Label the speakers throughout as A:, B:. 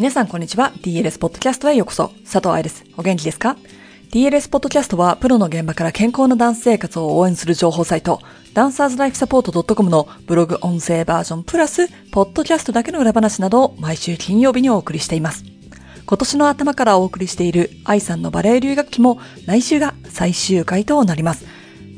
A: 皆さんこんにちは。DLS ポッドキャストへようこそ。佐藤愛です。お元気ですか ?DLS ポッドキャストはプロの現場から健康なダンス生活を応援する情報サイト、ダンサーズライフサポート .com のブログ音声バージョンプラス、ポッドキャストだけの裏話などを毎週金曜日にお送りしています。今年の頭からお送りしている愛さんのバレエ留学期も来週が最終回となります。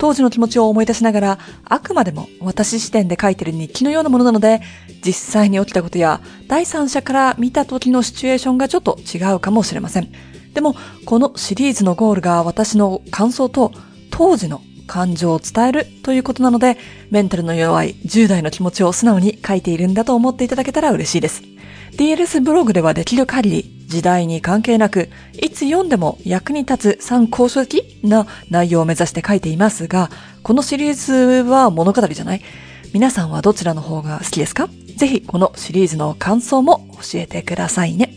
A: 当時の気持ちを思い出しながら、あくまでも私視点で書いてる日記のようなものなので、実際に起きたことや第三者から見た時のシチュエーションがちょっと違うかもしれません。でも、このシリーズのゴールが私の感想と当時の感情を伝えるということなので、メンタルの弱い10代の気持ちを素直に書いているんだと思っていただけたら嬉しいです。DLS ブログではできる限り時代に関係なく、いつ読んでも役に立つ参考書的な内容を目指して書いていますが、このシリーズは物語じゃない？皆さんはどちらの方が好きですか？ぜひこのシリーズの感想も教えてくださいね。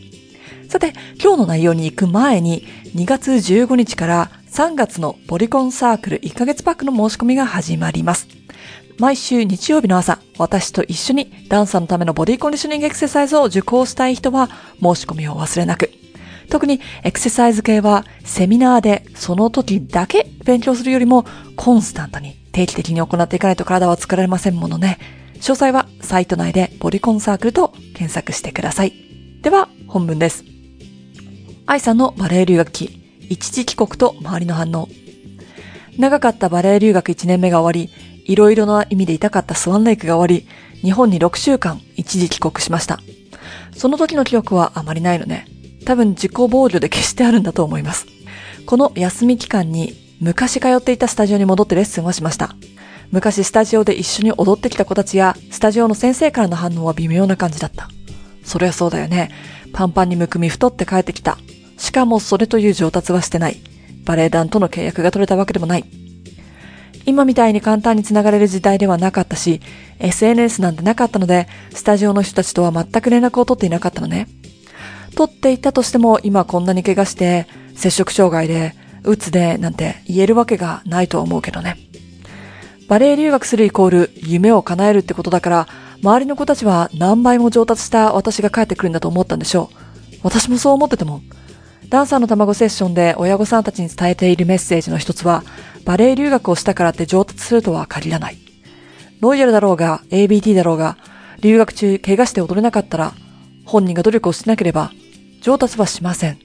A: さて、今日の内容に行く前に、2月15日から3月のボリコンサークル1ヶ月パックの申し込みが始まります。毎週日曜日の朝、私と一緒にダンサーのためのボディコンディショニングエクササイズを受講したい人は申し込みを忘れなく。特にエクササイズ系はセミナーでその時だけ勉強するよりもコンスタントに定期的に行っていかないと体は作られませんものね。詳細はサイト内でボディコンサークルと検索してください。では本文です。愛さんのバレエ留学期、一時帰国と周りの反応。長かったバレエ留学1年目が終わり、いろいろな意味で痛かったスワンレイクが終わり、日本に6週間一時帰国しました。その時の記憶はあまりないのね。多分自己防御で消してあるんだと思います。この休み期間に昔通っていたスタジオに戻ってレッスンはしました。昔スタジオで一緒に踊ってきた子たちやスタジオの先生からの反応は微妙な感じだった。そりゃそうだよね。パンパンにむくみ太って帰ってきた。しかもそれという上達はしてない。バレエ団との契約が取れたわけでもない。今みたいに簡単に繋がれる時代ではなかったし、SNS なんてなかったので、スタジオの人たちとは全く連絡を取っていなかったのね。取っていたとしても今こんなに怪我して、接触障害で、うつでなんて言えるわけがないと思うけどね。バレエ留学するイコール夢を叶えるってことだから、周りの子たちは何倍も上達した私が帰ってくるんだと思ったんでしょう。私もそう思ってても。ダンサーの卵セッションで親御さんたちに伝えているメッセージの一つは、バレエ留学をしたからって上達するとは限らない。ロイヤルだろうが、ABT だろうが、留学中怪我して踊れなかったら、本人が努力をしなければ、上達はしません。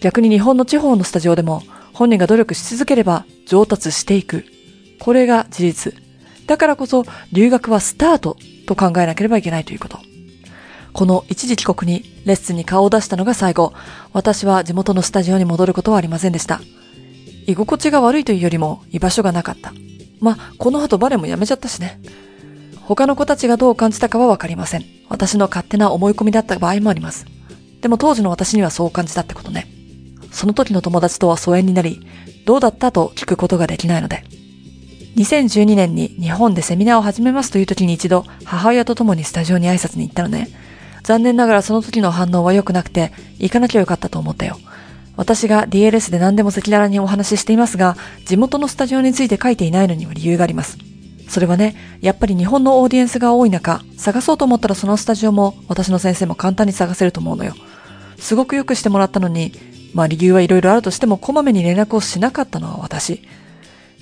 A: 逆に日本の地方のスタジオでも、本人が努力し続ければ上達していく。これが事実。だからこそ、留学はスタートと考えなければいけないということ。この一時帰国にレッスンに顔を出したのが最後、私は地元のスタジオに戻ることはありませんでした。居心地が悪いというよりも居場所がなかった。まこの後バレエもやめちゃったしね。他の子たちがどう感じたかはわかりません。私の勝手な思い込みだった場合もあります。でも当時の私にはそう感じたってことね。その時の友達とは疎遠になり、どうだったと聞くことができないので。2012年に日本でセミナーを始めますという時に一度母親と共にスタジオに挨拶に行ったのね。残念ながらその時の反応は良くなくて、行かなきゃよかったと思ったよ。私が DLS で何でも赤裸々にお話ししていますが、地元のスタジオについて書いていないのには理由があります。それはね、やっぱり日本のオーディエンスが多い中、探そうと思ったらそのスタジオも私の先生も簡単に探せると思うのよ。すごく良くしてもらったのに、まあ理由はいろいろあるとしてもこまめに連絡をしなかったのは私。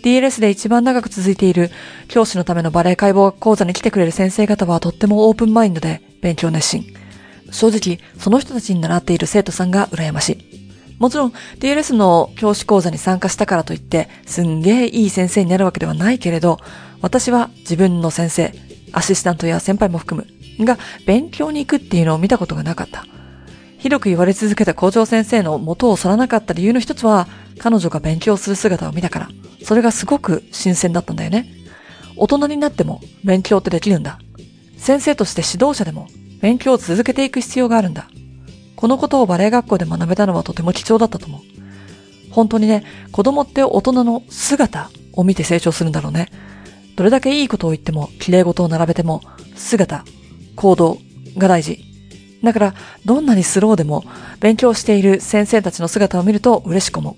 A: DLS で一番長く続いている教師のためのバレエ解剖講座に来てくれる先生方はとってもオープンマインドで勉強熱心。正直、その人たちに習っている生徒さんが羨ましい。もちろん DLS の教師講座に参加したからといって、すんげえいい先生になるわけではないけれど、私は自分の先生、アシスタントや先輩も含む、が勉強に行くっていうのを見たことがなかった。広く言われ続けた校長先生の元を去らなかった理由の一つは、彼女が勉強する姿を見たから。それがすごく新鮮だったんだよね。大人になっても勉強ってできるんだ。先生として指導者でも勉強を続けていく必要があるんだ。このことをバレエ学校で学べたのはとても貴重だったと思う。本当にね、子供って大人の姿を見て成長するんだろうね。どれだけいいことを言っても、綺麗事を並べても、姿、行動が大事。だから、どんなにスローでも、勉強している先生たちの姿を見ると嬉しく思う。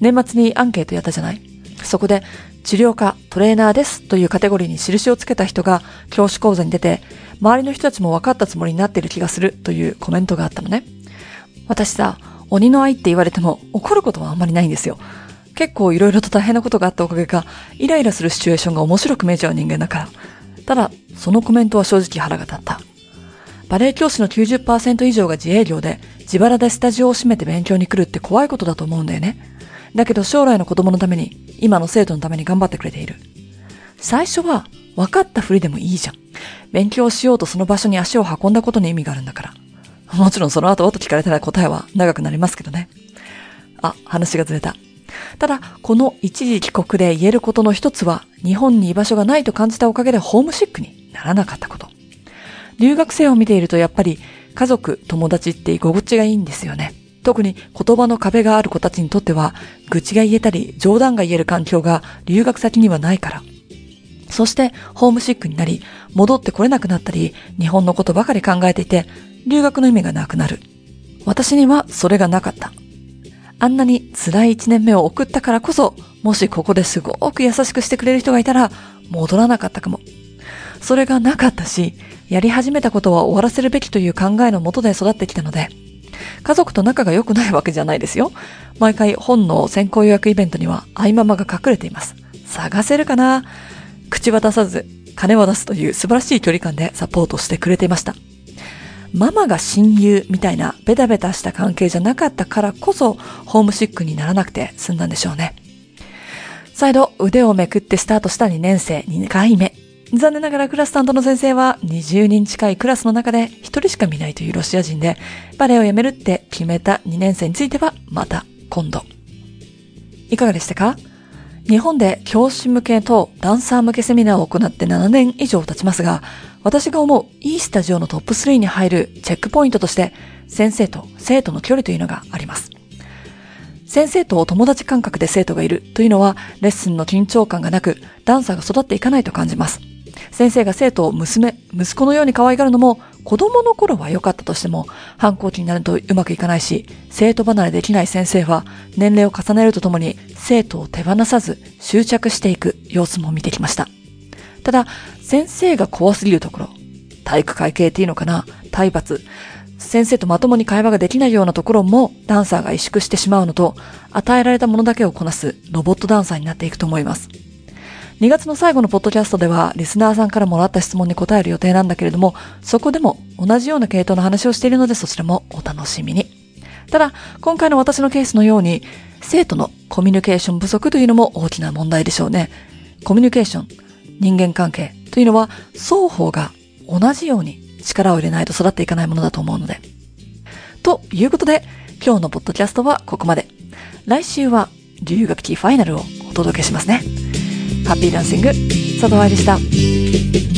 A: 年末にアンケートやったじゃない？そこで、治療家、トレーナーですというカテゴリーに印をつけた人が教師講座に出て、周りの人たちも分かったつもりになっている気がするというコメントがあったのね。私さ、鬼の愛って言われても怒ることはあんまりないんですよ。結構色々と大変なことがあったおかげか、イライラするシチュエーションが面白く見えちゃう人間だから。ただ、そのコメントは正直腹が立った。バレエ教師の90%以上が自営業で、自腹でスタジオを閉めて勉強に来るって怖いことだと思うんだよね。だけど将来の子供のために、今の生徒のために頑張ってくれている。最初は、分かったふりでもいいじゃん。勉強しようとその場所に足を運んだことに意味があるんだから。もちろんその後と聞かれたら答えは長くなりますけどね。あ、話がずれた。ただ、この一時帰国で言えることの一つは、日本に居場所がないと感じたおかげでホームシックにならなかったこと。留学生を見ているとやっぱり家族、友達って居心地がいいんですよね。特に言葉の壁がある子たちにとっては、愚痴が言えたり冗談が言える環境が留学先にはないから。そしてホームシックになり、戻ってこれなくなったり、日本のことばかり考えていて、留学の意味がなくなる。私にはそれがなかった。あんなに辛い一年目を送ったからこそ、もしここですごく優しくしてくれる人がいたら、戻らなかったかも。それがなかったし、やり始めたことは終わらせるべきという考えのもとで育ってきたので、家族と仲が良くないわけじゃないですよ。毎回本の先行予約イベントには愛ママが隠れています。探せるかな？口は出さず、金は出すという素晴らしい距離感でサポートしてくれていました。ママが親友みたいなベタベタした関係じゃなかったからこそ、ホームシックにならなくて済んだんでしょうね。再度腕をめくってスタートした2年生2回目。残念ながらクラス担当の先生は20人近いクラスの中で1人しか見ないというロシア人で、バレエをやめるって決めた2年生についてはまた今度。いかがでしたか？日本で教師向けとダンサー向けセミナーを行って7年以上経ちますが、私が思ういいスタジオのトップ3に入るチェックポイントとして、先生と生徒の距離というのがあります。先生とお友達感覚で生徒がいるというのは、レッスンの緊張感がなく、ダンサーが育っていかないと感じます。先生が生徒を娘、息子のように可愛がるのも、子供の頃は良かったとしても、反抗期になるとうまくいかないし、生徒離れできない先生は、年齢を重ねるとともに、生徒を手放さず、執着していく様子も見てきました。ただ、先生が怖すぎるところ、体育会系っていうのかな、体罰、先生とまともに会話ができないようなところもダンサーが萎縮してしまうのと、与えられたものだけをこなすロボットダンサーになっていくと思います。2月の最後のポッドキャストでは、リスナーさんからもらった質問に答える予定なんだけれども、そこでも同じような系統の話をしているので、そちらもお楽しみに。ただ、今回の私のケースのように、生徒のコミュニケーション不足というのも大きな問題でしょうね。コミュニケーション、人間関係というのは、双方が同じように力を入れないと育っていかないものだと思うので。ということで、今日のポッドキャストはここまで。来週は留学期ファイナルをお届けしますね。ハッピーダンシング、佐藤愛でした。